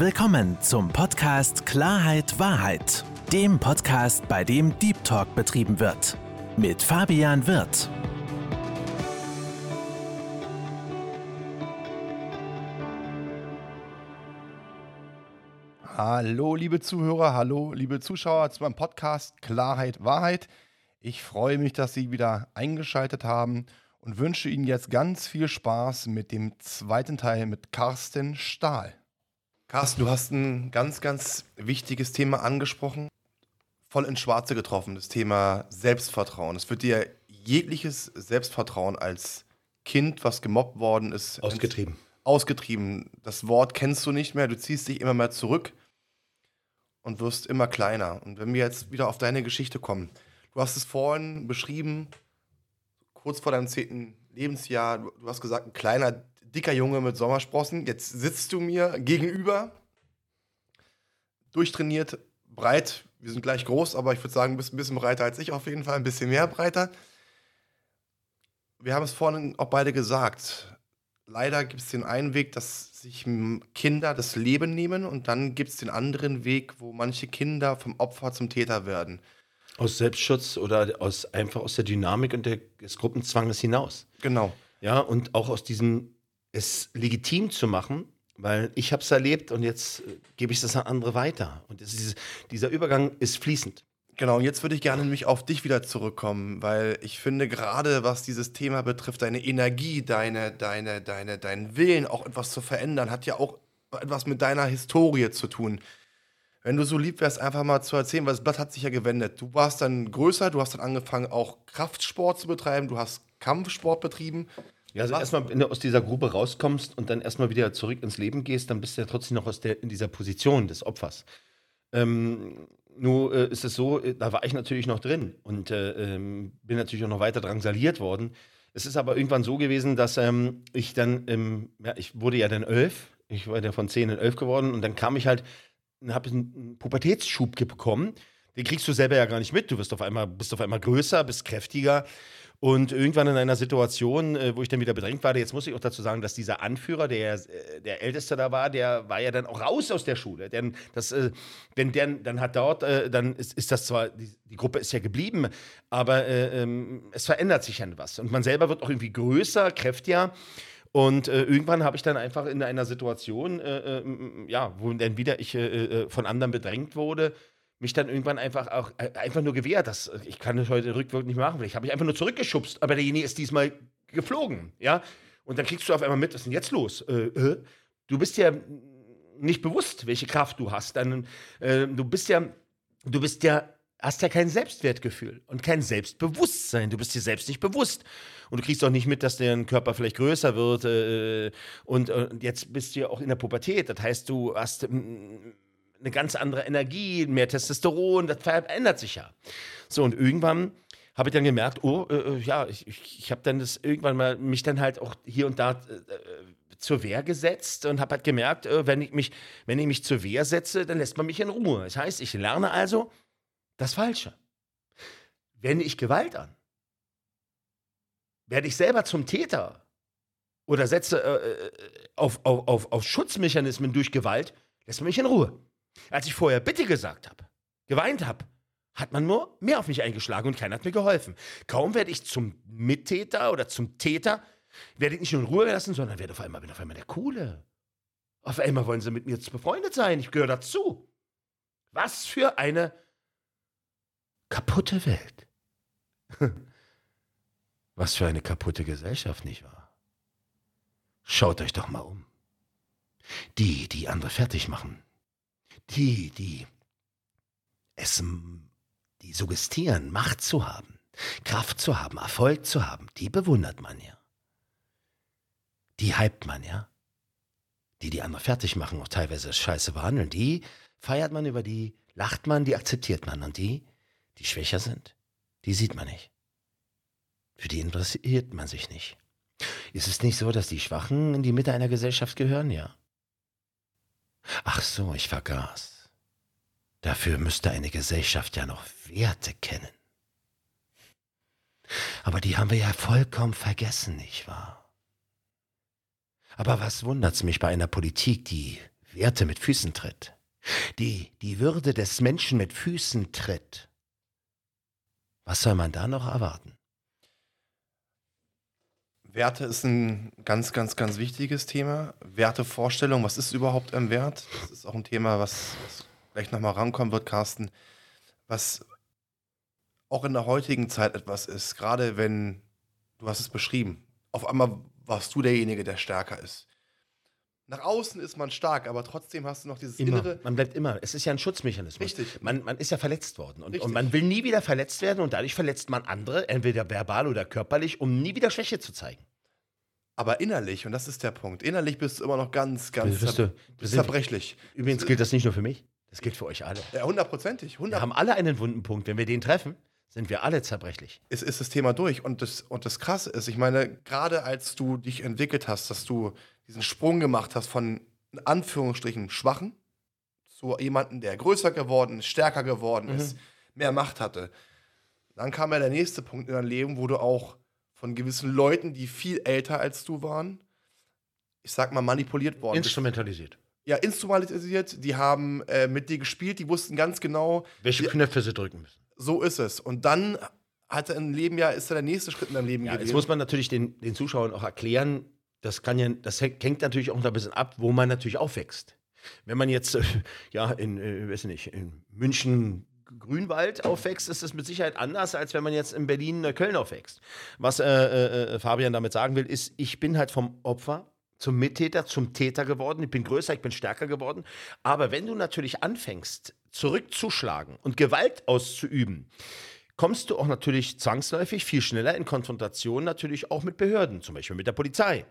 Willkommen zum Podcast Klarheit Wahrheit, dem Podcast, bei dem Deep Talk betrieben wird. Mit Fabian Wirth. Hallo, liebe Zuhörer, hallo, liebe Zuschauer zu meinem Podcast Klarheit Wahrheit. Ich freue mich, dass Sie wieder eingeschaltet haben und wünsche Ihnen jetzt ganz viel Spaß mit dem zweiten Teil mit Carsten Stahl. Carsten, du hast ein ganz, ganz wichtiges Thema angesprochen, voll ins Schwarze getroffen, das Thema Selbstvertrauen. Es wird dir jegliches Selbstvertrauen als Kind, was gemobbt worden ist, ausgetrieben. Ausgetrieben. Das Wort kennst du nicht mehr, du ziehst dich immer mehr zurück und wirst immer kleiner. Und wenn wir jetzt wieder auf deine Geschichte kommen, du hast es vorhin beschrieben, kurz vor deinem zehnten Lebensjahr, du, du hast gesagt, ein kleiner dicker Junge mit Sommersprossen. Jetzt sitzt du mir gegenüber, durchtrainiert, breit. Wir sind gleich groß, aber ich würde sagen, du bist ein bisschen breiter als ich auf jeden Fall, ein bisschen mehr breiter. Wir haben es vorhin auch beide gesagt. Leider gibt es den einen Weg, dass sich Kinder das Leben nehmen und dann gibt es den anderen Weg, wo manche Kinder vom Opfer zum Täter werden. Aus Selbstschutz oder aus, einfach aus der Dynamik und des Gruppenzwanges hinaus. Genau. Ja, und auch aus diesem es legitim zu machen, weil ich habe es erlebt und jetzt äh, gebe ich das an andere weiter. Und ist, dieser Übergang ist fließend. Genau, und jetzt würde ich gerne nämlich auf dich wieder zurückkommen, weil ich finde, gerade was dieses Thema betrifft, deine Energie, deine, deine, deine, deinen Willen, auch etwas zu verändern, hat ja auch etwas mit deiner Historie zu tun. Wenn du so lieb wärst, einfach mal zu erzählen, weil das Blatt hat sich ja gewendet. Du warst dann größer, du hast dann angefangen, auch Kraftsport zu betreiben, du hast Kampfsport betrieben. Ja, also erstmal, wenn du aus dieser Grube rauskommst und dann erstmal wieder zurück ins Leben gehst, dann bist du ja trotzdem noch aus der, in dieser Position des Opfers. Ähm, nur äh, ist es so, äh, da war ich natürlich noch drin und äh, ähm, bin natürlich auch noch weiter drangsaliert worden. Es ist aber irgendwann so gewesen, dass ähm, ich dann, ähm, ja, ich wurde ja dann elf, ich war ja von zehn in elf geworden und dann kam ich halt, habe einen Pubertätsschub bekommen. Den kriegst du selber ja gar nicht mit. Du wirst auf einmal, bist auf einmal größer, bist kräftiger und irgendwann in einer Situation, äh, wo ich dann wieder bedrängt war, jetzt muss ich auch dazu sagen, dass dieser Anführer, der, äh, der Älteste da war, der war ja dann auch raus aus der Schule. Denn das, äh, wenn der dann hat dort, äh, dann ist, ist das zwar, die, die, Gruppe ist ja geblieben, aber äh, ähm, es verändert sich ja was. Und man selber wird auch irgendwie größer, kräftiger. Und äh, irgendwann habe ich dann einfach in einer Situation, äh, äh, ja, wo dann wieder ich äh, von anderen bedrängt wurde, mich dann irgendwann einfach auch äh, einfach nur gewehrt. Das, ich kann das heute rückwirkend nicht machen. Ich habe mich einfach nur zurückgeschubst, aber derjenige ist diesmal geflogen, ja. Und dann kriegst du auf einmal mit, was ist denn jetzt los? Äh, äh, du bist ja nicht bewusst, welche Kraft du hast. Dann, äh, du bist ja, du bist ja, hast ja kein Selbstwertgefühl und kein Selbstbewusstsein. Du bist dir selbst nicht bewusst. Und du kriegst auch nicht mit, dass dein Körper vielleicht größer wird. Äh, und, und jetzt bist du ja auch in der Pubertät. Das heißt, du hast eine ganz andere Energie, mehr Testosteron, das verändert sich ja. So, und irgendwann habe ich dann gemerkt, oh, äh, äh ja, ich, ich, habe dann das irgendwann mal mich dann halt auch hier und da äh, äh zur Wehr gesetzt und habe halt gemerkt, äh, wenn ich mich, wenn ich mich zur Wehr setze, dann lässt man mich in Ruhe. Das heißt, ich lerne also das Falsche. Wende ich Gewalt an, werde ich selber zum Täter oder setze äh, auf, auf, auf, auf Schutzmechanismen durch Gewalt, lässt man mich in Ruhe. Als ich vorher Bitte gesagt habe, geweint habe, hat man nur mehr auf mich eingeschlagen und keiner hat mir geholfen. Kaum werde ich zum Mittäter oder zum Täter, werde ich nicht nur in Ruhe gelassen, sondern werde auf einmal, bin auf einmal der Coole. Auf einmal wollen sie mit mir befreundet sein. Ich gehöre dazu. Was für eine kaputte Welt. Was für eine kaputte Gesellschaft, nicht wahr? Schaut euch doch mal um. Die, die andere fertig machen, die, die es, die suggestieren, Macht zu haben, Kraft zu haben, Erfolg zu haben, die bewundert man ja. Die hypt man ja. Die, die andere fertig machen, auch teilweise scheiße behandeln, die feiert man, über die lacht man, die akzeptiert man. Und die, die schwächer sind, die sieht man nicht. Für die interessiert man sich nicht. Ist es nicht so, dass die Schwachen in die Mitte einer Gesellschaft gehören? Ja. Ach so, ich vergaß. Dafür müsste eine Gesellschaft ja noch Werte kennen. Aber die haben wir ja vollkommen vergessen, nicht wahr? Aber was wundert's mich bei einer Politik, die Werte mit Füßen tritt, die die Würde des Menschen mit Füßen tritt, was soll man da noch erwarten? Werte ist ein ganz, ganz, ganz wichtiges Thema. Wertevorstellung, was ist überhaupt ein Wert? Das ist auch ein Thema, was, was gleich nochmal rankommen wird, Carsten. Was auch in der heutigen Zeit etwas ist, gerade wenn, du hast es beschrieben, auf einmal warst du derjenige, der stärker ist. Nach außen ist man stark, aber trotzdem hast du noch dieses Immer. innere. Man bleibt immer. Es ist ja ein Schutzmechanismus. Richtig. Man, man ist ja verletzt worden. Und, und man will nie wieder verletzt werden und dadurch verletzt man andere, entweder verbal oder körperlich, um nie wieder Schwäche zu zeigen. Aber innerlich, und das ist der Punkt, innerlich bist du immer noch ganz, ganz Bist du- bist zerbrechlich. Übrigens gilt das nicht nur für mich, das gilt für euch alle. Ja, hundertprozentig. Wir haben alle einen wunden Punkt. Wenn wir den treffen, sind wir alle zerbrechlich. ist, ist das Thema durch. Und das, und das Krasse ist, ich meine, gerade als du dich entwickelt hast, dass du diesen Sprung gemacht hast von in Anführungsstrichen Schwachen zu jemandem, der größer geworden ist, stärker geworden ist, mehr Macht hatte. Dann kam ja der nächste Punkt in dein Leben, wo du auch von gewissen Leuten, die viel älter als du waren, ich sag mal, manipuliert worden bist. Instrumentalisiert. Ja, instrumentalisiert, die haben äh, mit dir gespielt, die wussten ganz genau, Welche Ja. Knöpfe sie drücken müssen. so ist es. Und dann hat er im Leben ja, ist da der nächste Schritt in deinem Leben Ja, jetzt gewesen. muss man natürlich den, den Zuschauern auch erklären, das kann ja, das hängt natürlich auch ein bisschen ab, wo man natürlich aufwächst. Wenn man jetzt, äh, ja, in, äh, weiß nicht, in München Grünwald aufwächst, ist es mit Sicherheit anders, als wenn man jetzt in Berlin Köln aufwächst. Was äh, äh, Fabian damit sagen will, ist, ich bin halt vom Opfer zum Mittäter, zum Täter geworden. Ich bin größer, ich bin stärker geworden. Aber wenn du natürlich anfängst, zurückzuschlagen und Gewalt auszuüben, kommst du auch natürlich zwangsläufig viel schneller in Konfrontation natürlich auch mit Behörden, zum Beispiel mit der Polizei.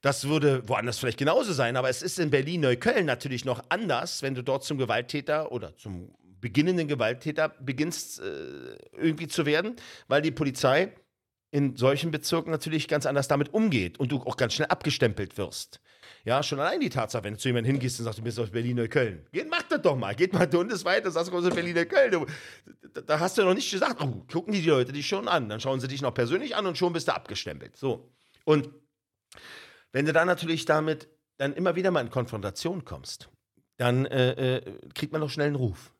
Das würde woanders vielleicht genauso sein, aber es ist in Berlin-Neukölln natürlich noch anders, wenn du dort zum Gewalttäter oder zum beginnenden Gewalttäter beginnst äh, irgendwie zu werden, weil die Polizei in solchen Bezirken natürlich ganz anders damit umgeht und du auch ganz schnell abgestempelt wirst. Ja, schon allein die Tatsache, wenn du zu jemandem hingehst und sagst, du bist aus Berlin-Neukölln. Mach das doch mal. Geht mal bundesweit und sagst, du kommst aus Berlin-Neukölln. Da, da hast du noch nicht gesagt, oh, gucken die Leute dich schon an. Dann schauen sie dich noch persönlich an und schon bist du abgestempelt. So. Und wenn du dann natürlich damit dann immer wieder mal in Konfrontation kommst, dann äh, äh, kriegt man doch schnell einen Ruf.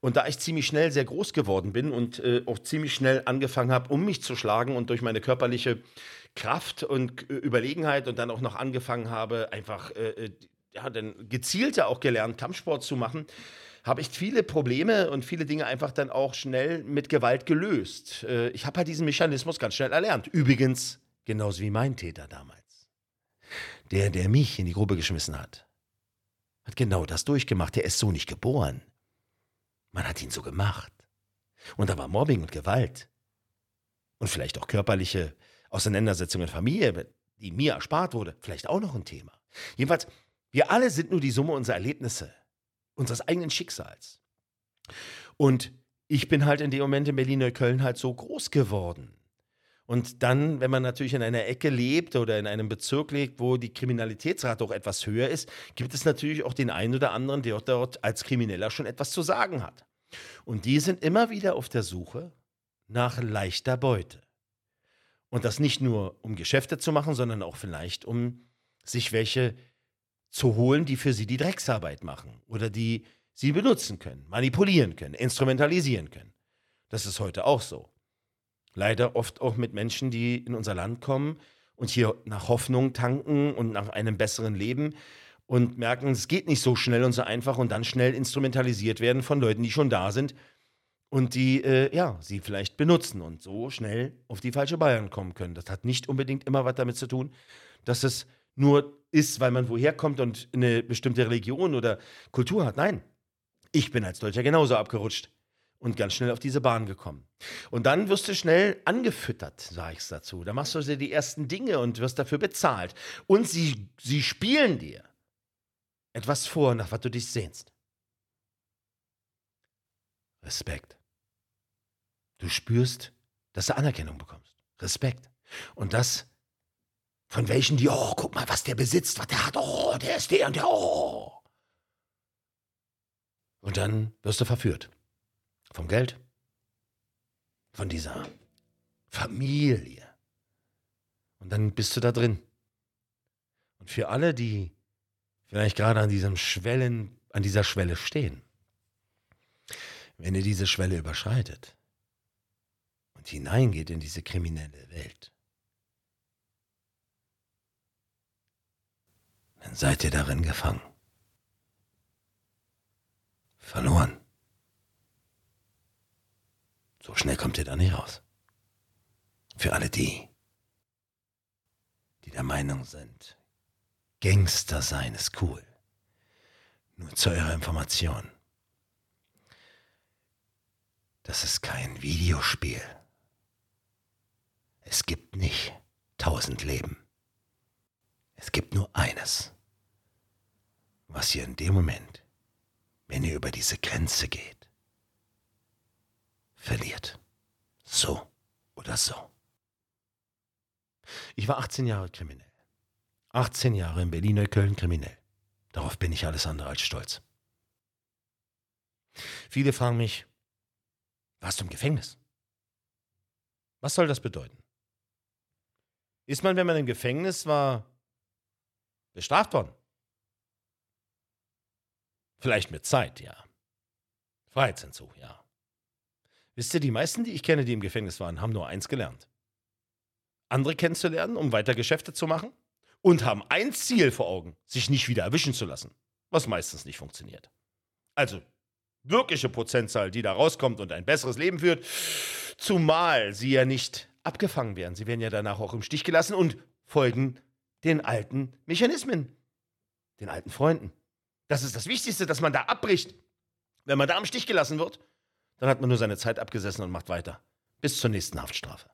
Und da ich ziemlich schnell sehr groß geworden bin und äh, auch ziemlich schnell angefangen habe, um mich zu schlagen und durch meine körperliche Kraft und äh, Überlegenheit und dann auch noch angefangen habe, einfach äh, äh, ja, dann gezielter auch gelernt, Kampfsport zu machen, habe ich viele Probleme und viele Dinge einfach dann auch schnell mit Gewalt gelöst. Äh, ich habe halt diesen Mechanismus ganz schnell erlernt. Übrigens, genauso wie mein Täter damals. Der, der mich in die Grube geschmissen hat, hat genau das durchgemacht. Der ist so nicht geboren. Man hat ihn so gemacht. Und da war Mobbing und Gewalt. Und vielleicht auch körperliche Auseinandersetzungen in Familie, die mir erspart wurde, vielleicht auch noch ein Thema. Jedenfalls, wir alle sind nur die Summe unserer Erlebnisse, unseres eigenen Schicksals. Und ich bin halt in dem Moment in Berlin-Neukölln halt so groß geworden. Und dann, wenn man natürlich in einer Ecke lebt oder in einem Bezirk lebt, wo die Kriminalitätsrate auch etwas höher ist, gibt es natürlich auch den einen oder anderen, der dort als Krimineller schon etwas zu sagen hat. Und die sind immer wieder auf der Suche nach leichter Beute. Und das nicht nur, um Geschäfte zu machen, sondern auch vielleicht, um sich welche zu holen, die für sie die Drecksarbeit machen oder die sie benutzen können, manipulieren können, instrumentalisieren können. Das ist heute auch so. Leider oft auch mit Menschen, die in unser Land kommen und hier nach Hoffnung tanken und nach einem besseren Leben und merken, es geht nicht so schnell und so einfach und dann schnell instrumentalisiert werden von Leuten, die schon da sind und die, äh, ja, sie vielleicht benutzen und so schnell auf die falsche Bayern kommen können. Das hat nicht unbedingt immer was damit zu tun, dass es nur ist, weil man woher kommt und eine bestimmte Religion oder Kultur hat. Nein, ich bin als Deutscher genauso abgerutscht und ganz schnell auf diese Bahn gekommen. Und dann wirst du schnell angefüttert, sage ich dazu. Da machst du dir die ersten Dinge und wirst dafür bezahlt. Und sie, sie spielen dir etwas vor, nach was du dich sehnst. Respekt. Du spürst, dass du Anerkennung bekommst. Respekt. Und das von welchen, die, oh, guck mal, was der besitzt, was der hat, oh, der ist der und der, oh. Und dann wirst du verführt. Vom Geld. Von dieser Familie. Und dann bist du da drin. Und für alle, die vielleicht gerade an diesem Schwellen, an dieser Schwelle stehen. Wenn ihr diese Schwelle überschreitet und hineingeht in diese kriminelle Welt, dann seid ihr darin gefangen. Verloren. So schnell kommt ihr da nicht raus. Für alle die, die der Meinung sind, Gangster sein ist cool. Nur zu eurer Information. Das ist kein Videospiel. Es gibt nicht tausend Leben. Es gibt nur eines, was ihr in dem Moment, wenn ihr über diese Grenze geht, verliert. So oder so. Ich war 18 Jahre kriminell. 18 Jahre in Berlin-Neukölln kriminell. Darauf bin ich alles andere als stolz. Viele fragen mich, warst du im Gefängnis? Was soll das bedeuten? Ist man, wenn man im Gefängnis war, bestraft worden? Vielleicht mit Zeit, ja. Freiheitsentzug, ja. Wisst ihr, die meisten, die ich kenne, die im Gefängnis waren, haben nur eins gelernt. Andere kennenzulernen, um weiter Geschäfte zu machen und haben ein Ziel vor Augen, sich nicht wieder erwischen zu lassen, was meistens nicht funktioniert. Also, wirkliche Prozentzahl, die da rauskommt und ein besseres Leben führt, zumal sie ja nicht abgefangen werden. Sie werden ja danach auch im Stich gelassen und folgen den alten Mechanismen, den alten Freunden. Das ist das Wichtigste, dass man da abbricht. Wenn man da im Stich gelassen wird, dann hat man nur seine Zeit abgesessen und macht weiter. Bis zur nächsten Haftstrafe.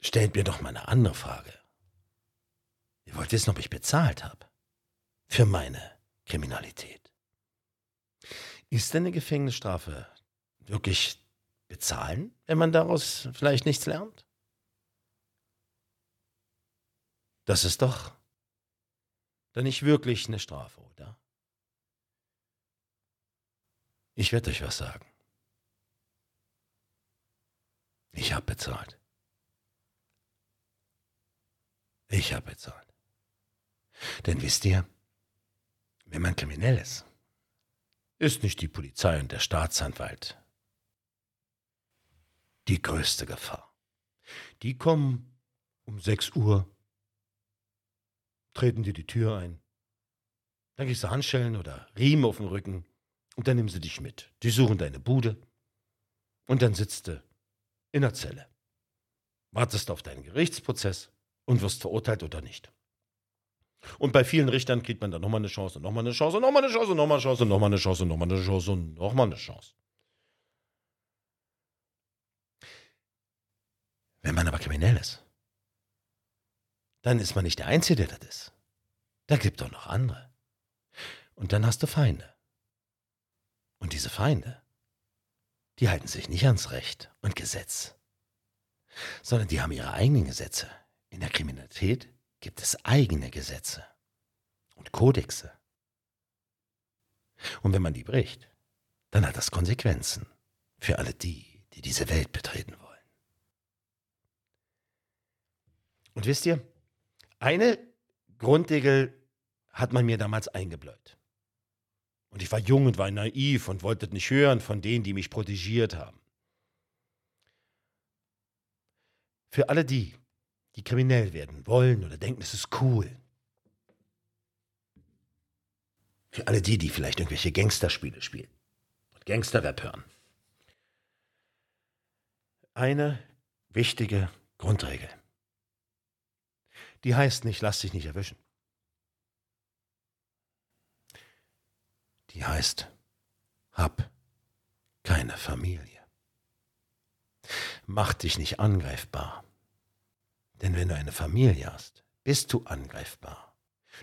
Stellt mir doch mal eine andere Frage. Ihr wollt wissen, ob ich bezahlt habe. Für meine Kriminalität. Ist denn eine Gefängnisstrafe wirklich bezahlen, wenn man daraus vielleicht nichts lernt? Das ist doch dann nicht wirklich eine Strafe, oder? Ich werde euch was sagen. Ich habe bezahlt. Ich habe bezahlt. Denn wisst ihr, wenn man kriminell ist, ist nicht die Polizei und der Staatsanwalt die größte Gefahr. Die kommen um 6 Uhr, treten dir die Tür ein, dann gehst du Handschellen oder Riemen auf den Rücken und dann nehmen sie dich mit. Die suchen deine Bude und dann sitzt du in der Zelle. Wartest auf deinen Gerichtsprozess und wirst verurteilt oder nicht. Und bei vielen Richtern kriegt man dann nochmal eine Chance, nochmal eine Chance, nochmal eine Chance, nochmal eine Chance, nochmal eine Chance, nochmal eine Chance und nochmal eine Chance. Wenn man aber kriminell ist, dann ist man nicht der Einzige, der das ist. Da gibt doch noch andere. Und dann hast du Feinde. Diese Feinde, die halten sich nicht ans Recht und Gesetz, sondern die haben ihre eigenen Gesetze. In der Kriminalität gibt es eigene Gesetze und Kodexe. Und wenn man die bricht, dann hat das Konsequenzen für alle die, die diese Welt betreten wollen. Und wisst ihr, eine Grundregel hat man mir damals eingebläut. Und ich war jung und war naiv und wollte nicht hören von denen, die mich protegiert haben. Für alle die, die kriminell werden wollen oder denken, es ist cool. Für alle die, die vielleicht irgendwelche Gangsterspiele spielen und Gangsterrap hören. Eine wichtige Grundregel. Die heißt nicht, lass dich nicht erwischen. Die heißt, hab keine Familie. Mach dich nicht angreifbar. Denn wenn du eine Familie hast, bist du angreifbar.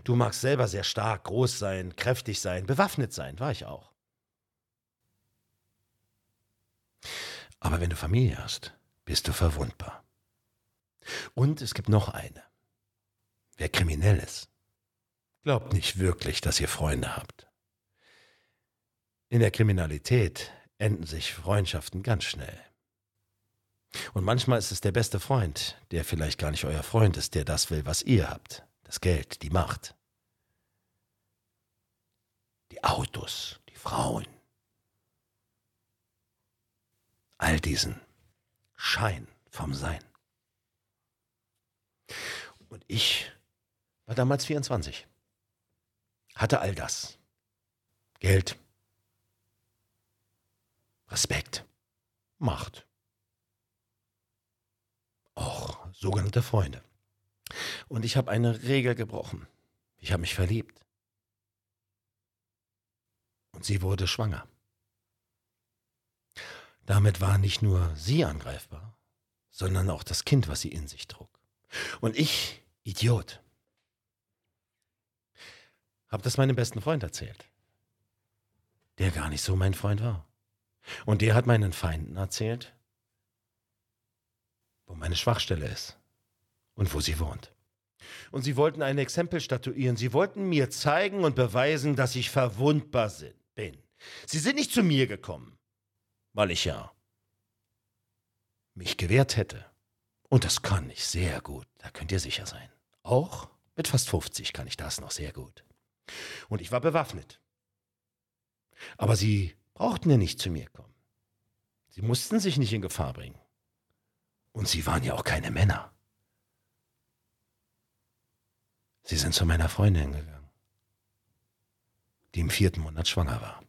Du magst selber sehr stark, groß sein, kräftig sein, bewaffnet sein, war ich auch. Aber wenn du Familie hast, bist du verwundbar. Und es gibt noch eine. Wer kriminell ist, glaubt nicht wirklich, dass ihr Freunde habt. In der Kriminalität enden sich Freundschaften ganz schnell. Und manchmal ist es der beste Freund, der vielleicht gar nicht euer Freund ist, der das will, was ihr habt. das Geld, die Macht, die Autos, die Frauen, all diesen Schein vom Sein. Und ich war damals 24, hatte all das. Geld, Respekt, Macht, auch sogenannte Freunde. Und ich habe eine Regel gebrochen. Ich habe mich verliebt. Und sie wurde schwanger. Damit war nicht nur sie angreifbar, sondern auch das Kind, was sie in sich trug. Und ich, Idiot, habe das meinem besten Freund erzählt, der gar nicht so mein Freund war. Und der hat meinen Feinden erzählt, wo meine Schwachstelle ist und wo sie wohnt. Und sie wollten ein Exempel statuieren. Sie wollten mir zeigen und beweisen, dass ich verwundbar bin. Sie sind nicht zu mir gekommen, weil ich ja mich gewehrt hätte. Und das kann ich sehr gut, da könnt ihr sicher sein. Auch mit fast 50 kann ich das noch sehr gut. Und ich war bewaffnet. Aber sie brauchten ja nicht zu mir kommen. Sie mussten sich nicht in Gefahr bringen. Und sie waren ja auch keine Männer. Sie sind zu meiner Freundin gegangen, die im vierten Monat schwanger war.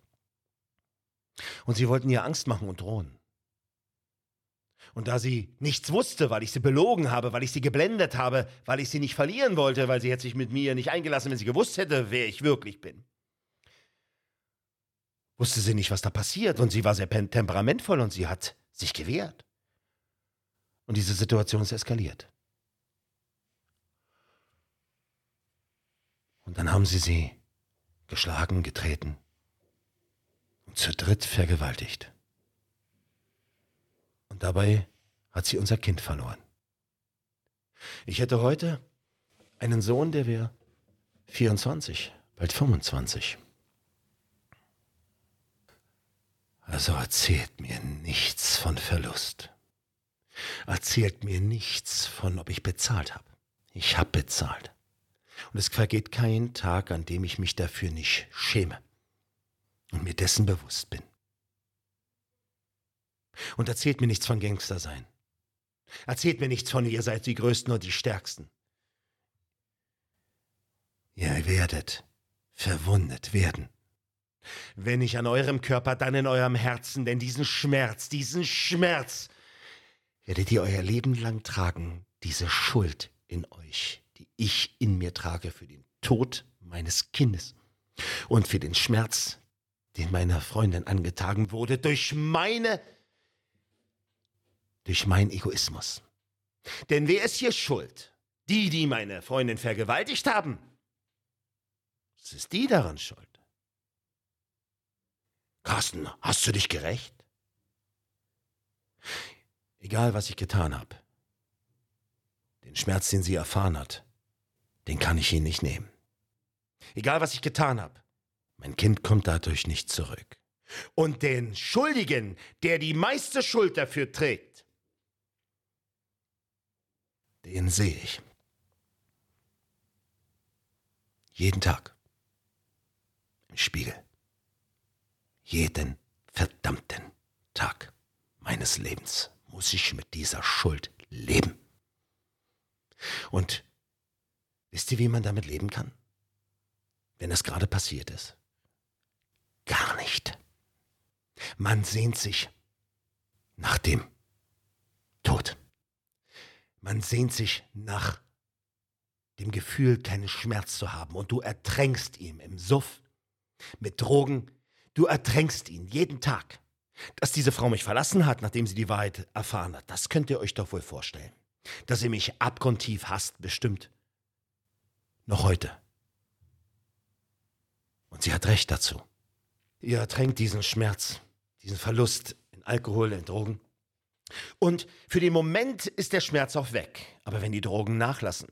Und sie wollten ihr Angst machen und drohen. Und da sie nichts wusste, weil ich sie belogen habe, weil ich sie geblendet habe, weil ich sie nicht verlieren wollte, weil sie hätte sich mit mir nicht eingelassen, wenn sie gewusst hätte, wer ich wirklich bin, wusste sie nicht, was da passiert. Und sie war sehr temperamentvoll und sie hat sich gewehrt. Und diese Situation ist eskaliert. Und dann haben sie sie geschlagen, getreten und zu dritt vergewaltigt. Und dabei hat sie unser Kind verloren. Ich hätte heute einen Sohn, der wäre 24, bald 25. Also erzählt mir nichts von Verlust. Erzählt mir nichts von, ob ich bezahlt habe. Ich habe bezahlt. Und es vergeht kein Tag, an dem ich mich dafür nicht schäme und mir dessen bewusst bin. Und erzählt mir nichts von Gangster sein. Erzählt mir nichts von, ihr seid die Größten und die Stärksten. Ihr werdet verwundet werden. Wenn nicht an eurem Körper, dann in eurem Herzen, denn diesen Schmerz, diesen Schmerz werdet ihr euer Leben lang tragen, diese Schuld in euch, die ich in mir trage für den Tod meines Kindes und für den Schmerz, den meiner Freundin angetragen wurde durch meine durch meinen Egoismus. Denn wer ist hier schuld? Die, die meine Freundin vergewaltigt haben. Es ist die daran schuld. Carsten, hast du dich gerecht? Egal, was ich getan habe, den Schmerz, den sie erfahren hat, den kann ich ihnen nicht nehmen. Egal, was ich getan habe, mein Kind kommt dadurch nicht zurück. Und den Schuldigen, der die meiste Schuld dafür trägt, den sehe ich. Jeden Tag. Im Spiegel. Jeden verdammten Tag meines Lebens muss ich mit dieser Schuld leben. Und wisst ihr, wie man damit leben kann? Wenn es gerade passiert ist? Gar nicht. Man sehnt sich nach dem Tod. Man sehnt sich nach dem Gefühl, keinen Schmerz zu haben. Und du ertränkst ihn im Suff, mit Drogen. Du ertränkst ihn jeden Tag. Dass diese Frau mich verlassen hat, nachdem sie die Wahrheit erfahren hat, das könnt ihr euch doch wohl vorstellen. Dass sie mich abgrundtief hasst, bestimmt. Noch heute. Und sie hat recht dazu. Ihr ertränkt diesen Schmerz, diesen Verlust in Alkohol, in Drogen. Und für den Moment ist der Schmerz auch weg. Aber wenn die Drogen nachlassen,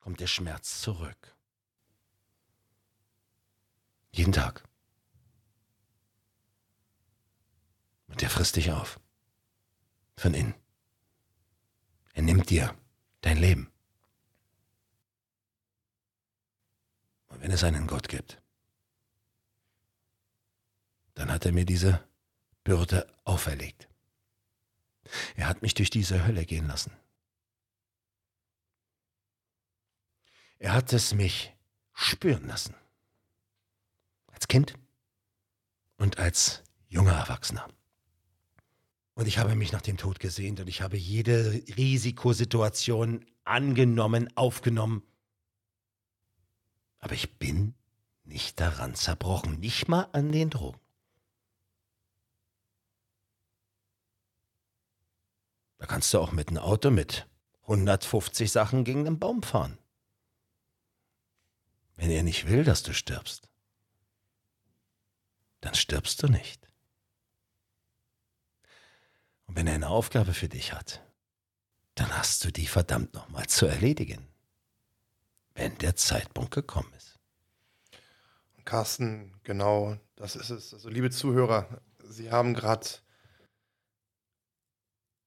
kommt der Schmerz zurück. Jeden Tag. Und der frisst dich auf. Von innen. Er nimmt dir dein Leben. wenn es einen Gott gibt, dann hat er mir diese Bürde auferlegt. Er hat mich durch diese Hölle gehen lassen. Er hat es mich spüren lassen. Als Kind und als junger Erwachsener. Und ich habe mich nach dem Tod gesehnt und ich habe jede Risikosituation angenommen, aufgenommen. Aber ich bin nicht daran zerbrochen, nicht mal an den Drogen. Da kannst du auch mit einem Auto mit 150 Sachen gegen den Baum fahren. Wenn er nicht will, dass du stirbst, dann stirbst du nicht. Und wenn er eine Aufgabe für dich hat, dann hast du die verdammt nochmal zu erledigen, wenn der Zeitpunkt gekommen ist. Carsten, genau, das ist es. Also, liebe Zuhörer, Sie haben gerade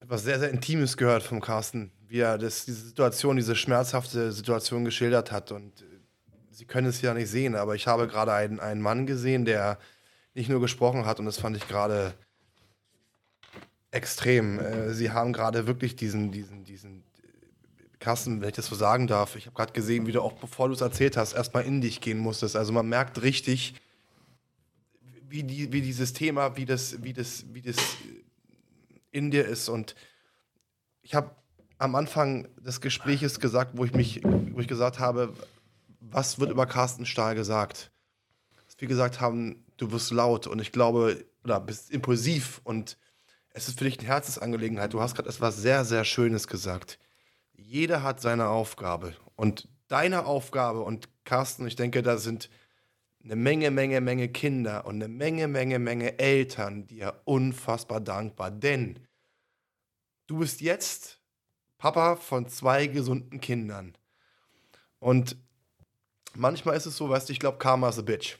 etwas sehr, sehr Intimes gehört vom Carsten, wie er das, diese Situation, diese schmerzhafte Situation geschildert hat. Und äh, Sie können es ja nicht sehen, aber ich habe gerade einen, einen Mann gesehen, der nicht nur gesprochen hat, und das fand ich gerade extrem. Äh, Sie haben gerade wirklich diesen, diesen, diesen Kassen, wenn ich das so sagen darf. Ich habe gerade gesehen, wie du auch, bevor du es erzählt hast, erstmal in dich gehen musstest. Also man merkt richtig, wie, die, wie dieses Thema, wie das, wie das, wie das in dir ist. Und ich habe am Anfang des Gespräches gesagt, wo ich mich, wo ich gesagt habe, was wird über Carsten Stahl gesagt? Dass wir gesagt haben, du wirst laut und ich glaube, oder bist impulsiv und es ist für dich eine Herzensangelegenheit. Du hast gerade etwas sehr, sehr Schönes gesagt. Jeder hat seine Aufgabe. Und deine Aufgabe, und Carsten, ich denke, da sind eine Menge, Menge, Menge Kinder und eine Menge, Menge, Menge Eltern dir unfassbar dankbar. Denn du bist jetzt Papa von zwei gesunden Kindern. Und manchmal ist es so, weißt du, ich glaube, Karma is a bitch.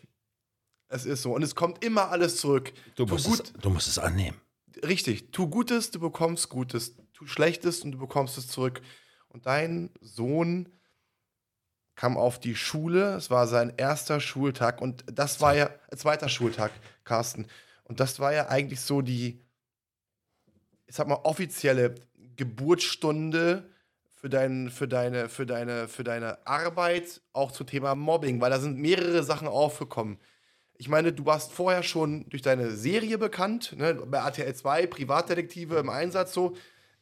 Es ist so. Und es kommt immer alles zurück. Du musst, gut, es, du musst es annehmen. Richtig, tu Gutes, du bekommst Gutes. Tu Schlechtes und du bekommst es zurück. Und dein Sohn kam auf die Schule. Es war sein erster Schultag und das war ja äh, zweiter Schultag, Carsten. Und das war ja eigentlich so die, ich sag mal, offizielle Geburtsstunde für, dein, für, deine, für, deine, für deine Arbeit, auch zum Thema Mobbing, weil da sind mehrere Sachen aufgekommen. Ich meine, du warst vorher schon durch deine Serie bekannt, ne, bei RTL 2, Privatdetektive im Einsatz so.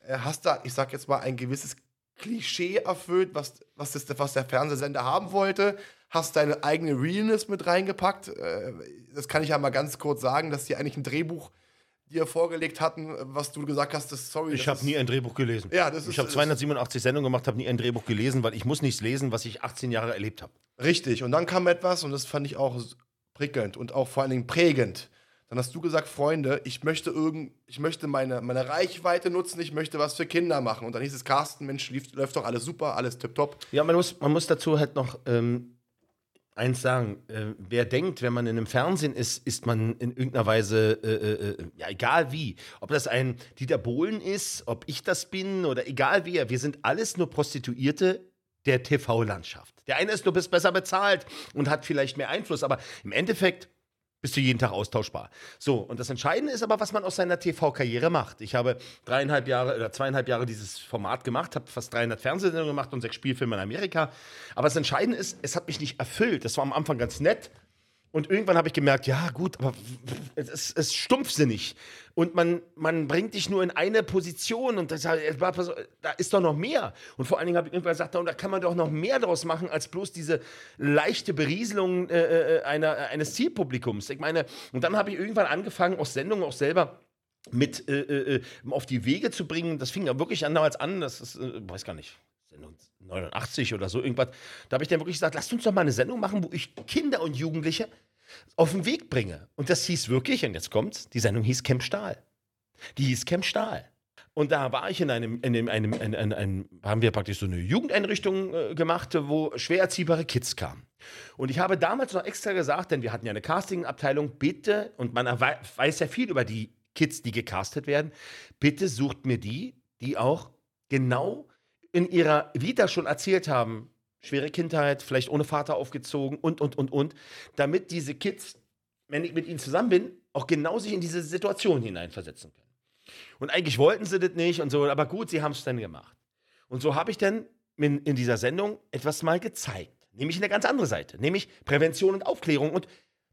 Äh, hast da, ich sag jetzt mal, ein gewisses Klischee erfüllt, was, was, das, was der Fernsehsender haben wollte. Hast deine eigene Realness mit reingepackt. Äh, das kann ich ja mal ganz kurz sagen, dass die eigentlich ein Drehbuch dir vorgelegt hatten, was du gesagt hast, das, sorry. Ich habe nie ein Drehbuch gelesen. Ja, das ich habe 287 Sendungen gemacht, habe nie ein Drehbuch gelesen, weil ich muss nichts lesen, was ich 18 Jahre erlebt habe. Richtig. Und dann kam etwas, und das fand ich auch prickelnd und auch vor allen Dingen prägend. Dann hast du gesagt, Freunde, ich möchte irgend, ich möchte meine, meine Reichweite nutzen, ich möchte was für Kinder machen. Und dann hieß es, Carsten, Mensch, lief, läuft doch alles super, alles tipptopp. Ja, man muss, man muss dazu halt noch ähm, eins sagen. Äh, wer denkt, wenn man in einem Fernsehen ist, ist man in irgendeiner Weise, äh, äh, äh, ja, egal wie. Ob das ein Dieter Bohlen ist, ob ich das bin oder egal wer. Wir sind alles nur Prostituierte der TV-Landschaft. Der eine ist, du bist besser bezahlt und hat vielleicht mehr Einfluss, aber im Endeffekt bist du jeden Tag austauschbar. So, und das Entscheidende ist aber, was man aus seiner TV-Karriere macht. Ich habe dreieinhalb Jahre oder zweieinhalb Jahre dieses Format gemacht, habe fast 300 Fernsehsendungen gemacht und sechs Spielfilme in Amerika. Aber das Entscheidende ist, es hat mich nicht erfüllt. Das war am Anfang ganz nett. Und irgendwann habe ich gemerkt, ja gut, aber es ist, stumpfsinnig. Und man, man bringt dich nur in eine Position und das, da ist doch noch mehr. Und vor allen Dingen habe ich irgendwann gesagt, da kann man doch noch mehr draus machen, als bloß diese leichte Berieselung äh, äh, einer, eines Zielpublikums. Ich meine, und dann habe ich irgendwann angefangen, aus Sendungen auch selber mit äh, äh, auf die Wege zu bringen. Das fing ja wirklich damals an, das ist, äh, weiß gar nicht, 89 oder so irgendwas. Da habe ich dann wirklich gesagt, lasst uns doch mal eine Sendung machen, wo ich Kinder und Jugendliche auf den Weg bringe. Und das hieß wirklich, und jetzt kommt's, die Sendung hieß Camp Stahl. Die hieß Camp Stahl. Und da war ich in einem, in einem, einem, in einem, haben wir praktisch so eine Jugendeinrichtung äh, gemacht, wo schwer erziehbare Kids kamen. Und ich habe damals noch extra gesagt, denn wir hatten ja eine Casting-Abteilung, bitte, und man weiß ja viel über die Kids, die gecastet werden, bitte sucht mir die, die auch genau in ihrer Vita schon erzählt haben, schwere Kindheit, vielleicht ohne Vater aufgezogen und, und, und, und, damit diese Kids, wenn ich mit ihnen zusammen bin, auch genau sich in diese Situation hineinversetzen können. Und eigentlich wollten sie das nicht und so, aber gut, sie haben es dann gemacht. Und so habe ich dann in, in dieser Sendung etwas mal gezeigt, nämlich eine ganz andere Seite, nämlich Prävention und Aufklärung. Und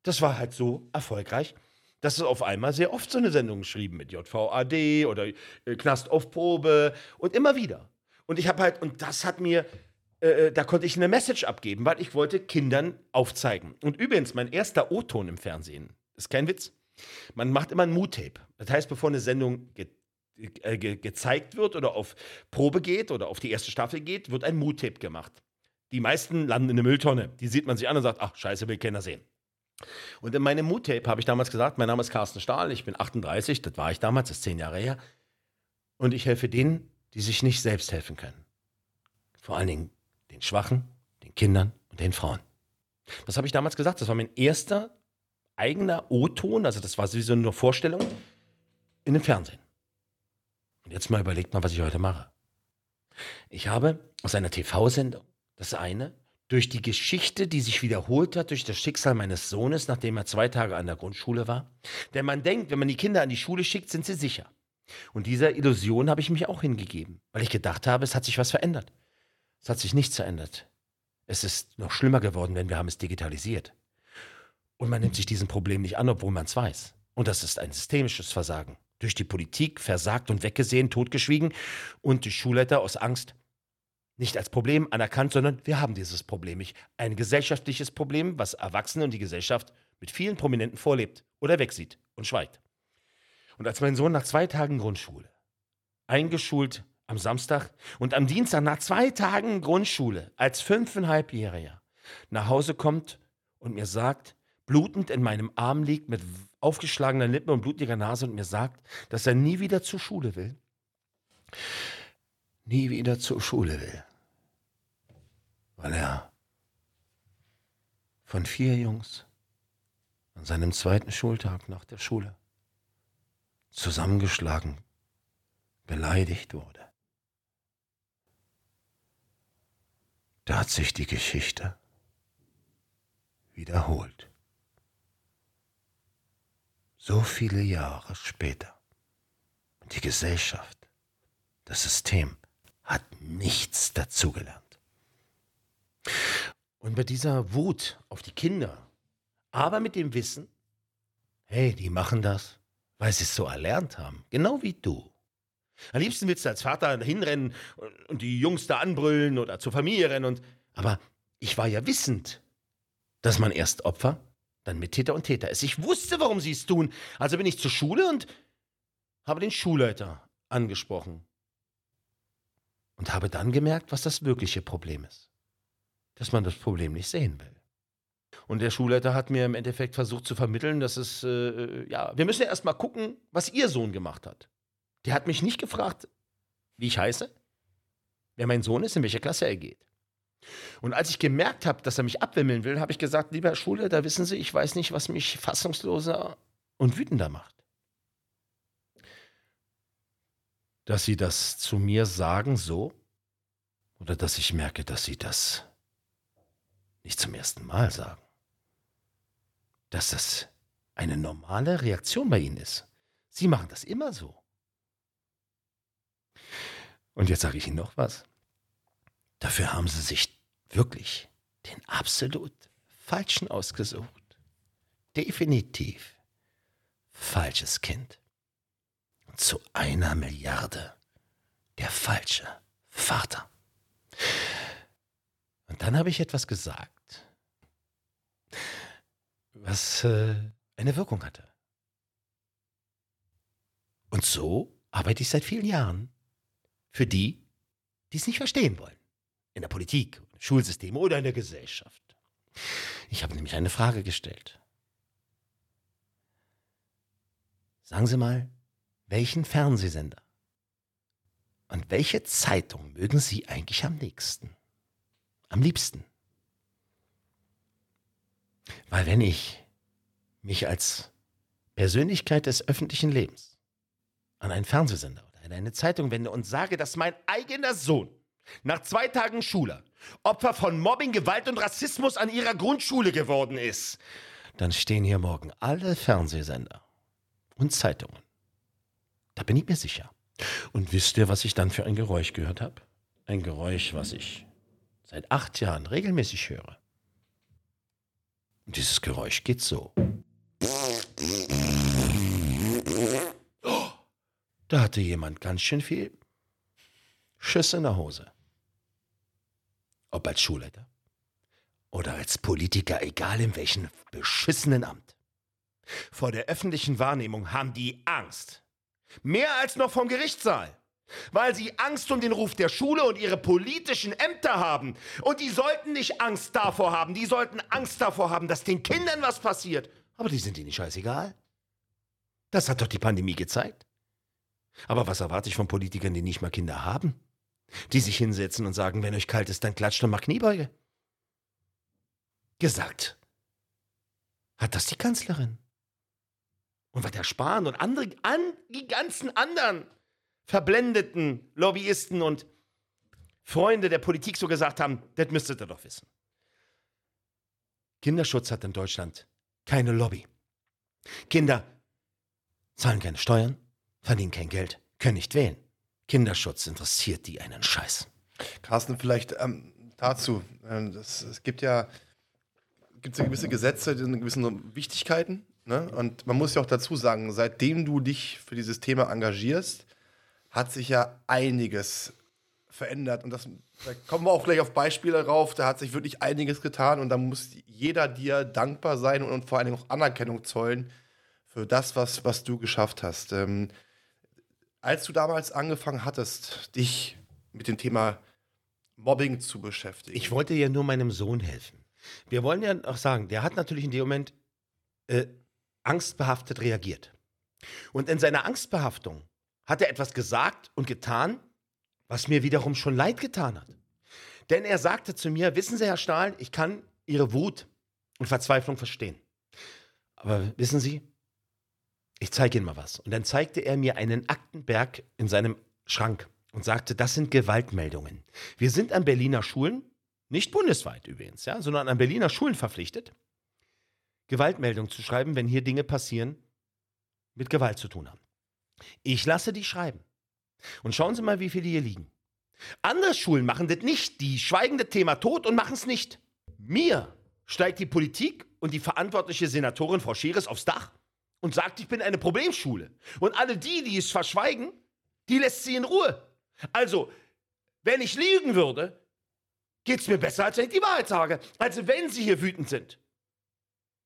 das war halt so erfolgreich, dass es auf einmal sehr oft so eine Sendung geschrieben mit JVAD oder äh, Knast auf Probe und immer wieder. Und ich habe halt, und das hat mir, äh, äh, da konnte ich eine Message abgeben, weil ich wollte Kindern aufzeigen. Und übrigens, mein erster O-Ton im Fernsehen, ist kein Witz, man macht immer ein Mood-Tape. Das heißt, bevor eine Sendung ge äh, ge gezeigt wird oder auf Probe geht oder auf die erste Staffel geht, wird ein Mood-Tape gemacht. Die meisten landen in der Mülltonne. Die sieht man sich an und sagt, ach, scheiße, will keiner sehen. Und in meinem Mood-Tape habe ich damals gesagt, mein Name ist Carsten Stahl, ich bin 38, das war ich damals, das ist zehn Jahre her. Und ich helfe denen, die sich nicht selbst helfen können. Vor allen Dingen den Schwachen, den Kindern und den Frauen. Das habe ich damals gesagt, das war mein erster eigener O-Ton, also das war sowieso nur Vorstellung, in dem Fernsehen. Und jetzt mal überlegt mal, was ich heute mache. Ich habe aus einer TV-Sendung das eine, durch die Geschichte, die sich wiederholt hat, durch das Schicksal meines Sohnes, nachdem er zwei Tage an der Grundschule war. Denn man denkt, wenn man die Kinder an die Schule schickt, sind sie sicher. Und dieser Illusion habe ich mich auch hingegeben, weil ich gedacht habe, es hat sich was verändert. Es hat sich nichts verändert. Es ist noch schlimmer geworden, wenn wir haben es digitalisiert. Und man nimmt sich diesem Problem nicht an, obwohl man es weiß. Und das ist ein systemisches Versagen. Durch die Politik versagt und weggesehen, totgeschwiegen und die Schulleiter aus Angst nicht als Problem anerkannt, sondern wir haben dieses Problem nicht. Ein gesellschaftliches Problem, was Erwachsene und die Gesellschaft mit vielen Prominenten vorlebt oder wegsieht und schweigt. Und als mein Sohn nach zwei Tagen Grundschule, eingeschult am Samstag und am Dienstag nach zwei Tagen Grundschule als fünfeinhalbjähriger nach Hause kommt und mir sagt, blutend in meinem Arm liegt, mit aufgeschlagenen Lippen und blutiger Nase und mir sagt, dass er nie wieder zur Schule will. Nie wieder zur Schule will. Weil er von vier Jungs an seinem zweiten Schultag nach der Schule zusammengeschlagen, beleidigt wurde. Da hat sich die Geschichte wiederholt. So viele Jahre später. Und die Gesellschaft, das System hat nichts dazugelernt. Und bei dieser Wut auf die Kinder, aber mit dem Wissen, hey, die machen das, weil sie es so erlernt haben, genau wie du. Am liebsten willst du als Vater hinrennen und die Jungs da anbrüllen oder zur Familie rennen und, aber ich war ja wissend, dass man erst Opfer dann Mittäter und Täter ist. Ich wusste, warum sie es tun. Also bin ich zur Schule und habe den Schulleiter angesprochen. Und habe dann gemerkt, was das wirkliche Problem ist. Dass man das Problem nicht sehen will. Und der Schulleiter hat mir im Endeffekt versucht zu vermitteln, dass es, äh, ja, wir müssen ja erstmal gucken, was ihr Sohn gemacht hat. Der hat mich nicht gefragt, wie ich heiße, wer mein Sohn ist, in welcher Klasse er geht. Und als ich gemerkt habe, dass er mich abwimmeln will, habe ich gesagt, lieber Schulleiter, wissen Sie, ich weiß nicht, was mich fassungsloser und wütender macht. Dass Sie das zu mir sagen so oder dass ich merke, dass Sie das nicht zum ersten Mal sagen. Dass das eine normale Reaktion bei Ihnen ist. Sie machen das immer so. Und jetzt sage ich Ihnen noch was. Dafür haben sie sich wirklich den absolut falschen ausgesucht. Definitiv falsches Kind. Zu einer Milliarde der falsche Vater. Und dann habe ich etwas gesagt, was äh, eine Wirkung hatte. Und so arbeite ich seit vielen Jahren für die, die es nicht verstehen wollen in der Politik, im Schulsystem oder in der Gesellschaft. Ich habe nämlich eine Frage gestellt. Sagen Sie mal, welchen Fernsehsender und welche Zeitung mögen Sie eigentlich am nächsten? Am liebsten? Weil wenn ich mich als Persönlichkeit des öffentlichen Lebens an einen Fernsehsender oder an eine Zeitung wende und sage, dass mein eigener Sohn nach zwei Tagen Schule Opfer von Mobbing, Gewalt und Rassismus an ihrer Grundschule geworden ist, dann stehen hier morgen alle Fernsehsender und Zeitungen. Da bin ich mir sicher. Und wisst ihr, was ich dann für ein Geräusch gehört habe? Ein Geräusch, was ich seit acht Jahren regelmäßig höre. Und dieses Geräusch geht so. Da hatte jemand ganz schön viel Schiss in der Hose. Ob als Schulleiter oder als Politiker, egal in welchem beschissenen Amt. Vor der öffentlichen Wahrnehmung haben die Angst. Mehr als noch vom Gerichtssaal. Weil sie Angst um den Ruf der Schule und ihre politischen Ämter haben. Und die sollten nicht Angst davor haben. Die sollten Angst davor haben, dass den Kindern was passiert. Aber die sind ihnen scheißegal. Das hat doch die Pandemie gezeigt. Aber was erwarte ich von Politikern, die nicht mal Kinder haben? Die sich hinsetzen und sagen, wenn euch kalt ist, dann klatscht und mal Kniebeuge. Gesagt. Hat das die Kanzlerin? Und was der Spahn und andere, an, die ganzen anderen verblendeten Lobbyisten und Freunde der Politik so gesagt haben, das müsstet ihr doch wissen. Kinderschutz hat in Deutschland keine Lobby. Kinder zahlen keine Steuern, verdienen kein Geld, können nicht wählen. Kinderschutz interessiert die einen Scheiß. Carsten, vielleicht ähm, dazu. Ähm, das, es gibt ja, gibt ja gewisse Gesetze, die sind gewissen Wichtigkeiten. Ne? Und man muss ja auch dazu sagen, seitdem du dich für dieses Thema engagierst, hat sich ja einiges verändert. Und das, da kommen wir auch gleich auf Beispiele rauf. Da hat sich wirklich einiges getan und da muss jeder dir dankbar sein und, vor allen Dingen auch Anerkennung zollen für das, was, was du geschafft hast. Ähm, als du damals angefangen hattest, dich mit dem Thema Mobbing zu beschäftigen. Ich wollte ja nur meinem Sohn helfen. Wir wollen ja auch sagen, der hat natürlich in dem Moment äh, angstbehaftet reagiert. Und in seiner Angstbehaftung hat er etwas gesagt und getan, was mir wiederum schon leid getan hat. Denn er sagte zu mir, wissen Sie, Herr Stahl, ich kann Ihre Wut und Verzweiflung verstehen. Aber wissen Sie, ich zeige Ihnen mal was. Und dann zeigte er mir einen Aktenberg in seinem Schrank und sagte, das sind Gewaltmeldungen. Wir sind an Berliner Schulen, nicht bundesweit übrigens, ja, sondern an Berliner Schulen verpflichtet, Gewaltmeldungen zu schreiben, wenn hier Dinge passieren, mit Gewalt zu tun haben. Ich lasse die schreiben. Und schauen Sie mal, wie viele hier liegen. Andere Schulen machen das nicht. Die schweigen das Thema tot und machen es nicht. Mir steigt die Politik und die verantwortliche Senatorin Frau Scheres aufs Dach und sagt, ich bin eine Problemschule. Und alle die, die es verschweigen, die lässt sie in Ruhe. Also, wenn ich lügen würde, geht es mir besser, als wenn ich die Wahrheit sage. Also, wenn Sie hier wütend sind,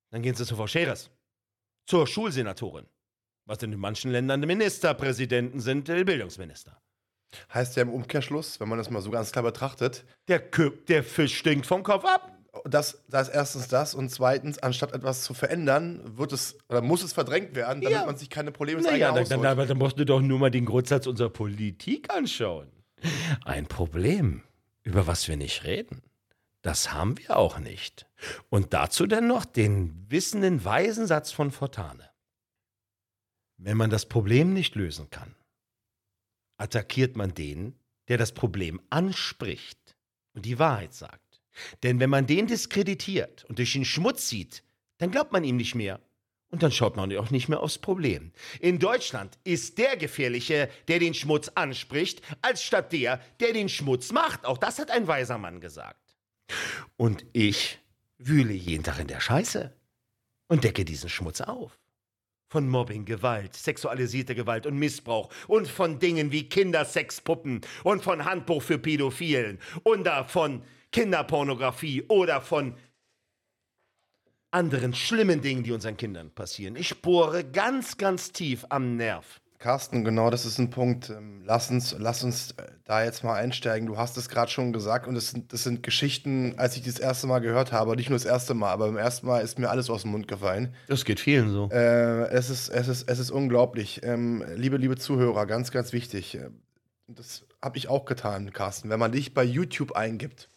dann gehen Sie zu Frau Scheres, zur Schulsenatorin. Was in manchen Ländern Ministerpräsidenten sind, die Bildungsminister. Heißt ja im Umkehrschluss, wenn man das mal so ganz klar betrachtet, Der, Kö der Fisch stinkt vom Kopf ab. das, das ist erstens das und zweitens, anstatt etwas zu verändern, wird es oder muss es verdrängt werden, damit Ja. man sich keine Probleme Naja, dann, dann, aber dann musst du doch nur mal den Grundsatz unserer Politik anschauen. Ein Problem, über was wir nicht reden. Das haben wir auch nicht. Und dazu dann noch den wissenden, weisen Satz von Fontane. Wenn man das Problem nicht lösen kann, attackiert man den, der das Problem anspricht und die Wahrheit sagt. Denn wenn man den diskreditiert und durch den Schmutz sieht, dann glaubt man ihm nicht mehr. Und dann schaut man auch nicht mehr aufs Problem. In Deutschland ist der Gefährliche, der den Schmutz anspricht, als statt der, der den Schmutz macht. Auch das hat ein weiser Mann gesagt. Und ich wühle jeden Tag in der Scheiße und decke diesen Schmutz auf. Von Mobbing, Gewalt, sexualisierter Gewalt und Missbrauch und von Dingen wie Kindersexpuppen und von Handbuch für Pädophilen oder von Kinderpornografie oder von anderen schlimmen Dingen, die unseren Kindern passieren. Ich bohre ganz, ganz tief am Nerv. Carsten, genau, das ist ein Punkt. Ähm, Lass uns, lass uns äh, da jetzt mal einsteigen. Du hast es gerade schon gesagt und das sind, das sind Geschichten, als ich das erste Mal gehört habe, nicht nur das erste Mal, aber beim ersten Mal ist mir alles aus dem Mund gefallen. Das geht vielen so. Äh, es, ist, es, ist, es ist unglaublich. Ähm, liebe, liebe Zuhörer, ganz, ganz wichtig. äh, Das habe ich auch getan, Carsten. Wenn man dich bei YouTube eingibt,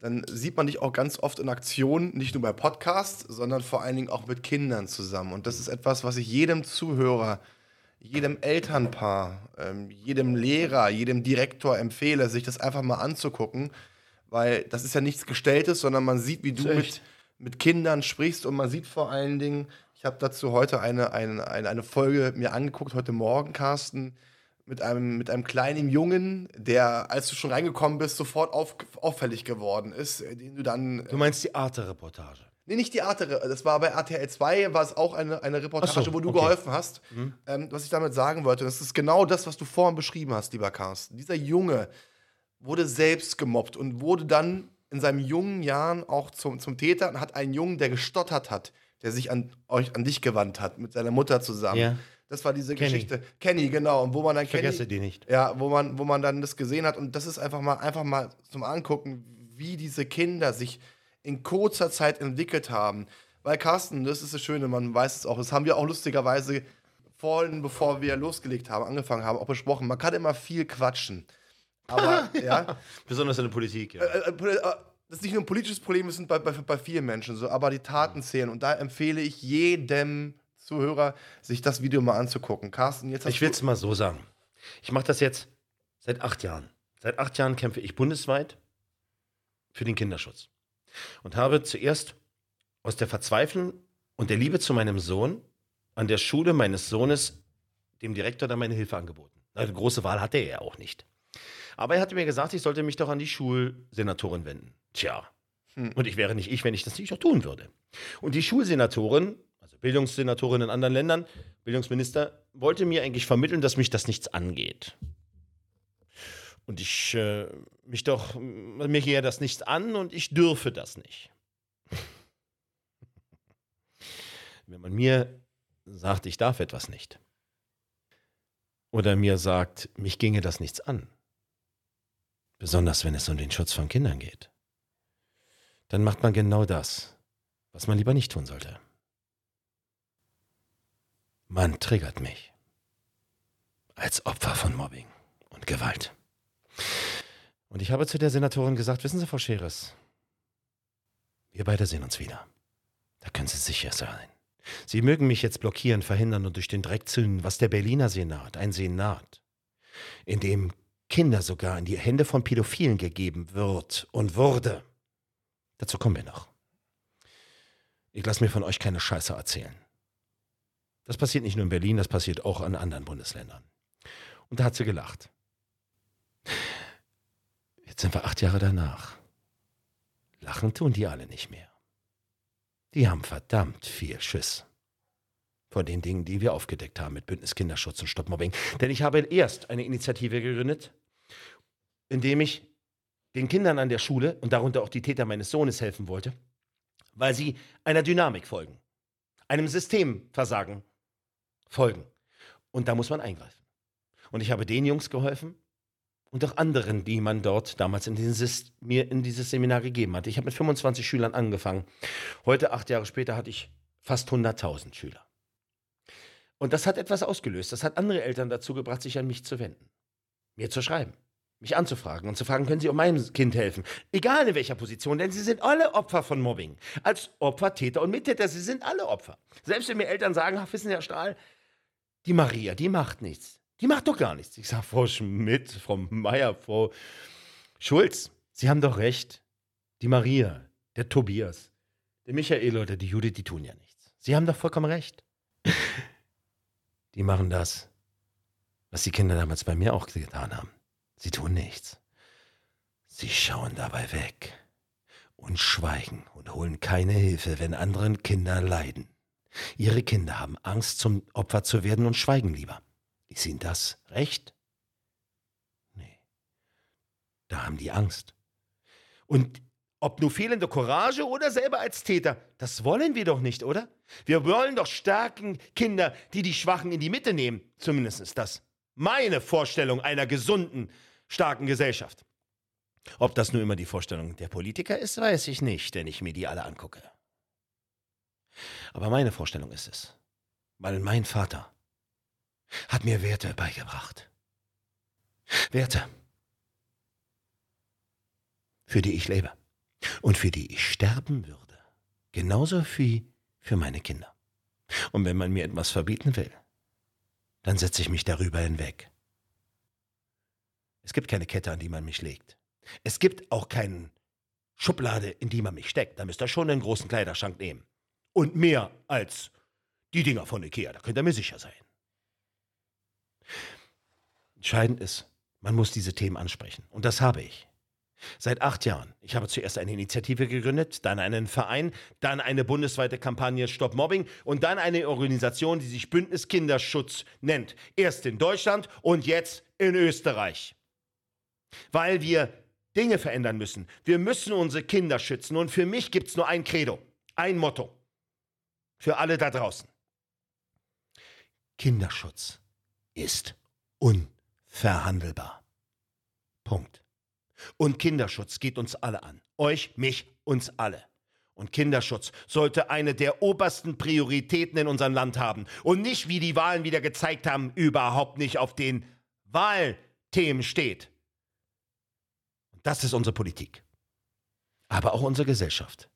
dann sieht man dich auch ganz oft in Aktion, nicht nur bei Podcasts, sondern vor allen Dingen auch mit Kindern zusammen. Und das ist etwas, was ich jedem Zuhörer jedem Elternpaar, ähm, jedem Lehrer, jedem Direktor empfehle, sich das einfach mal anzugucken, weil das ist ja nichts Gestelltes, sondern man sieht, wie du mit, mit Kindern sprichst und man sieht vor allen Dingen, ich habe dazu heute eine, eine, eine, eine Folge mir angeguckt, heute Morgen, Carsten, mit einem, mit einem kleinen Jungen, der, als du schon reingekommen bist, sofort auf, auffällig geworden ist, den du dann. Du meinst die Arte-Reportage? Nee, nicht die Arte. Das war bei RTL 2, war es auch eine, eine Reportage, so, wo du okay. geholfen hast. Ähm, was ich damit sagen wollte, das ist genau das, was du vorhin beschrieben hast, lieber Carsten. Dieser Junge wurde selbst gemobbt und wurde dann in seinen jungen Jahren auch zum, zum Täter und hat einen Jungen, der gestottert hat, der sich an euch, an dich gewandt hat, mit seiner Mutter zusammen. Ja. Das war diese Kenny. Geschichte. Kenny, genau. Und wo man dann Ich vergesse Kenny, die nicht. ja, wo man, wo man dann das gesehen hat. Und das ist einfach mal, einfach mal zum Angucken, wie diese Kinder sich in kurzer Zeit entwickelt haben. Weil Carsten, das ist das Schöne, man weiß es auch, das haben wir auch lustigerweise vorhin, bevor wir losgelegt haben, angefangen haben, auch besprochen. Man kann immer viel quatschen. Aber, ja, Besonders in der Politik, ja. äh, äh, äh, das ist nicht nur ein politisches Problem, das sind bei, bei, bei vielen Menschen so, aber die Taten zählen. Und da empfehle ich jedem Zuhörer, sich das Video mal anzugucken. Carsten, jetzt hast Ich will es mal so sagen. Ich mache das jetzt seit acht Jahren. Seit acht Jahren kämpfe ich bundesweit für den Kinderschutz. Und habe zuerst aus der Verzweiflung und der Liebe zu meinem Sohn an der Schule meines Sohnes dem Direktor dann meine Hilfe angeboten. Eine große Wahl hatte er ja auch nicht. Aber er hatte mir gesagt, ich sollte mich doch an die Schulsenatorin wenden. Tja. Und ich wäre nicht ich, wenn ich das nicht auch tun würde. Und die Schulsenatorin, also Bildungssenatorin in anderen Ländern, Bildungsminister, wollte mir eigentlich vermitteln, dass mich das nichts angeht. Und ich äh, mich doch, mir gehe das nichts an und ich dürfe das nicht. Wenn man mir sagt, ich darf etwas nicht, oder mir sagt, mich ginge das nichts an, besonders wenn es um den Schutz von Kindern geht, dann macht man genau das, was man lieber nicht tun sollte. Man triggert mich als Opfer von Mobbing und Gewalt. Und ich habe zu der Senatorin gesagt, wissen Sie, Frau Scheres, wir beide sehen uns wieder. Da können Sie sicher sein. Sie mögen mich jetzt blockieren, verhindern und durch den Dreck zünden, was der Berliner Senat, ein Senat, in dem Kinder sogar in die Hände von Pädophilen gegeben wird und wurde. Dazu kommen wir noch. Ich lasse mir von euch keine Scheiße erzählen. Das passiert nicht nur in Berlin, das passiert auch an anderen Bundesländern. Und da hat sie gelacht. Jetzt sind wir acht Jahre danach. Lachen tun die alle nicht mehr. Die haben verdammt viel Schiss. Vor den Dingen, die wir aufgedeckt haben mit Bündnis Kinderschutz und Stopp Mobbing. Denn ich habe erst eine Initiative gegründet, indem ich den Kindern an der Schule und darunter auch die Täter meines Sohnes helfen wollte, weil sie einer Dynamik folgen, einem Systemversagen folgen. Und da muss man eingreifen. Und ich habe den Jungs geholfen und auch anderen, die man dort damals in dieses, mir in dieses Seminar gegeben hatte. Ich habe mit 25 Schülern angefangen. Heute, acht Jahre später, hatte ich fast 100.000 Schüler. Und das hat etwas ausgelöst. Das hat andere Eltern dazu gebracht, sich an mich zu wenden, mir zu schreiben, mich anzufragen und zu fragen, können Sie auch meinem Kind helfen? Egal in welcher Position, denn Sie sind alle Opfer von Mobbing. Als Opfer, Täter und Mittäter, Sie sind alle Opfer. Selbst wenn mir Eltern sagen, ach, wissen Sie, Herr Stahl, die Maria, die macht nichts. Die macht doch gar nichts. Ich sage, Frau Schmidt, Frau Meier, Frau Schulz, Sie haben doch recht. Die Maria, der Tobias, der Michael oder die Judith, die tun ja nichts. Sie haben doch vollkommen recht. Die machen das, was die Kinder damals bei mir auch getan haben. Sie tun nichts. Sie schauen dabei weg und schweigen und holen keine Hilfe, wenn anderen Kinder leiden. Ihre Kinder haben Angst, zum Opfer zu werden und schweigen lieber. Ist Ihnen das recht? Nee. Da haben die Angst. Und ob nur fehlende Courage oder selber als Täter, das wollen wir doch nicht, oder? Wir wollen doch starken Kinder, die die Schwachen in die Mitte nehmen. Zumindest ist das meine Vorstellung einer gesunden, starken Gesellschaft. Ob das nur immer die Vorstellung der Politiker ist, weiß ich nicht, wenn ich mir die alle angucke. Aber meine Vorstellung ist es, weil mein Vater hat mir Werte beigebracht. Werte, für die ich lebe und für die ich sterben würde. Genauso wie für meine Kinder. Und wenn man mir etwas verbieten will, dann setze ich mich darüber hinweg. Es gibt keine Kette, an die man mich legt. Es gibt auch keine Schublade, in die man mich steckt. Da müsst ihr schon einen großen Kleiderschrank nehmen. Und mehr als die Dinger von Ikea, da könnt ihr mir sicher sein. Entscheidend ist, man muss diese Themen ansprechen. Und das habe ich. Seit acht Jahren. Ich habe zuerst eine Initiative gegründet, dann einen Verein, dann eine bundesweite Kampagne Stop Mobbing und dann eine Organisation, die sich Bündnis Kinderschutz nennt. Erst in Deutschland und jetzt in Österreich. Weil wir Dinge verändern müssen. Wir müssen unsere Kinder schützen. Und für mich gibt es nur ein Credo, ein Motto. Für alle da draußen. Kinderschutz ist unverhandelbar. Punkt. Und Kinderschutz geht uns alle an. Euch, mich, uns alle. Und Kinderschutz sollte eine der obersten Prioritäten in unserem Land haben. Und nicht, wie die Wahlen wieder gezeigt haben, überhaupt nicht auf den Wahlthemen steht. Das ist unsere Politik. Aber auch unsere Gesellschaft.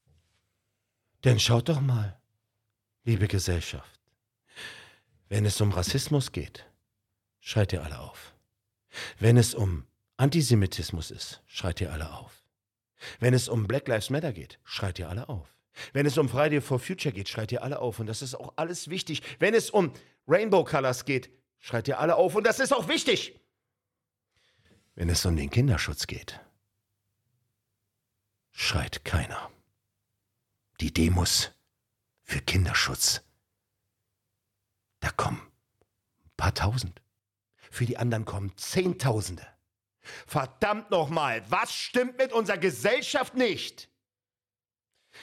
Denn schaut doch mal, liebe Gesellschaft, wenn es um Rassismus geht, schreit ihr alle auf. Wenn es um Antisemitismus ist, schreit ihr alle auf. Wenn es um Black Lives Matter geht, schreit ihr alle auf. Wenn es um Friday for Future geht, schreit ihr alle auf. Und das ist auch alles wichtig. Wenn es um Rainbow Colors geht, schreit ihr alle auf. Und das ist auch wichtig. Wenn es um den Kinderschutz geht, schreit keiner. Die Demos für Kinderschutz, da kommen ein paar tausend. Für die anderen kommen Zehntausende. Verdammt nochmal, was stimmt mit unserer Gesellschaft nicht?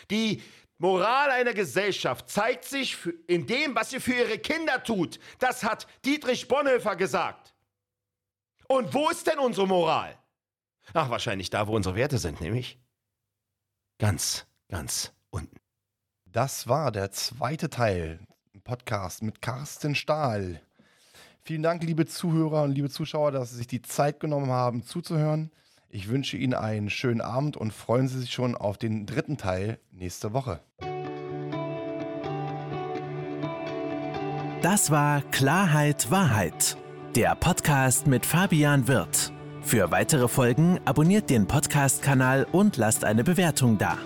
Die Moral einer Gesellschaft zeigt sich in dem, was sie für ihre Kinder tut. Das hat Dietrich Bonhoeffer gesagt. Und wo ist denn unsere Moral? Ach, wahrscheinlich da, wo unsere Werte sind, nämlich ganz, ganz unten. Das war der zweite Teil im Podcast mit Carsten Stahl. Vielen Dank, liebe Zuhörer und liebe Zuschauer, dass Sie sich die Zeit genommen haben, zuzuhören. Ich wünsche Ihnen einen schönen Abend und freuen Sie sich schon auf den dritten Teil nächste Woche. Das war Klarheit Wahrheit, der Podcast mit Fabian Wirth. Für weitere Folgen abonniert den Podcast-Kanal und lasst eine Bewertung da.